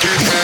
Dirty